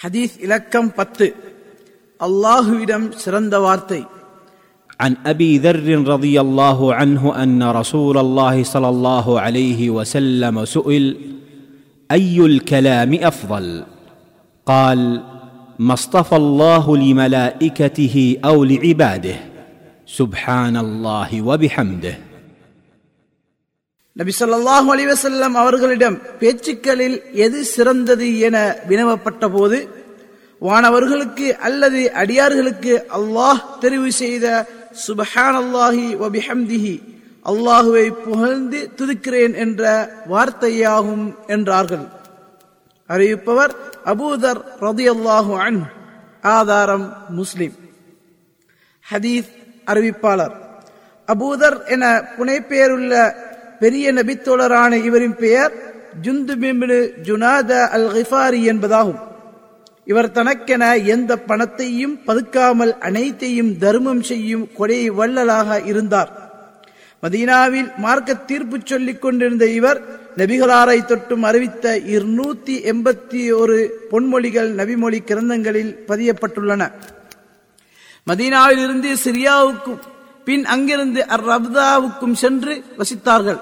حديث إلكم بت الله إدم سرند وارتي. عن أبي ذر رضي الله عنه أن رسول الله صلى الله عليه وسلم سئل أي الكلام أفضل؟ قال ما اصطفى الله لملائكته أو لعباده. سبحان الله وبحمده. நபி சொல்லாஹு அலிவசல்லம் அவர்களிடம் பேச்சுக்களில் எது சிறந்தது என வினவப்பட்ட போது வானவர்களுக்கு அல்லது அடியார்களுக்கு அல்லாஹ் தெரிவு செய்த சுபஹான் அல்லாஹி வபிஹம்திஹி அல்லாஹுவை புகழ்ந்து துதிக்கிறேன் என்ற வார்த்தையாகும் என்றார்கள். அறிவிப்பவர் அபூதர் ரதி அல்லாஹு அன் ஆதாரம் முஸ்லிம். ஹதீஸ் அறிவிப்பாளர். அபூதர் என புனைப்பெயருள்ள பெரிய நபித்தோழரான இவரின் பெயர் ஜுந்து ஜுனாத அல் ஹிஃபாரி என்பதாகும். இவர் தனக்கென எந்த பணத்தையும் பதுக்காமல் அனைத்தையும் தர்மம் செய்யும் கொடை வள்ளலாக இருந்தார். மதீனாவில் மார்க்க தீர்ப்பு சொல்லிக் கொண்டிருந்த இவர் நபிகளாரை தொட்டும் அறிவித்த இருநூத்தி எண்பத்தி ஒரு பொன்மொழிகள் நபிமொழி கிரந்தங்களில் பதியப்பட்டுள்ளன. மதீனாவில் இருந்து சிரியாவுக்கும் பின் அங்கிருந்து அர் ரப்தாவுக்கும் சென்று வசித்தார்கள்.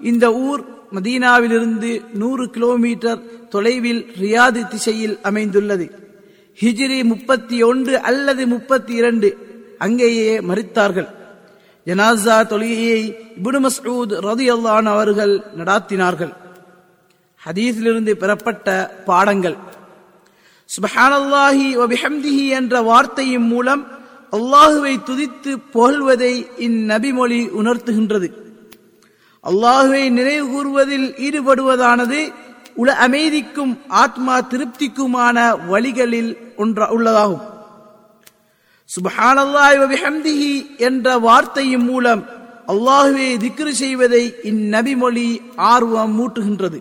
இந்த ஊர் மதீனாவிலிருந்து நூறு கிலோமீட்டர் தொலைவில் ரியாது திசையில் அமைந்துள்ளது. ஹிஜ்ரி முப்பத்தி ஒன்று அல்லது முப்பத்தி இரண்டு அங்கேயே மறித்தார்கள். ஜனாசா தொழுகையை இப்னு மஸ்ஊத் ரதியல்லான் அவர்கள் நடாத்தினார்கள். ஹதீஸிலிருந்து பெறப்பட்ட பாடங்கள். சுபஹானல்லாஹி ஒபிஹம்திஹி என்ற வார்த்தையின் மூலம் அல்லாஹுவை துதித்து புகழ்வதை இந்நபிமொழி உணர்த்துகின்றது. அல்லாஹுவை நினைவு கூறுவதில் ஈடுபடுவதானது உல அமைதிக்கும் ஆத்மா திருப்திக்குமான வழிகளில் ஒன்ற உள்ளதாகும். சுபஹானல்லாஹிஹம்திஹி என்ற வார்த்தையின் மூலம் அல்லாஹுவை திக்ரு செய்வதை இந்நபிமொழி ஆர்வம் மூட்டுகின்றது.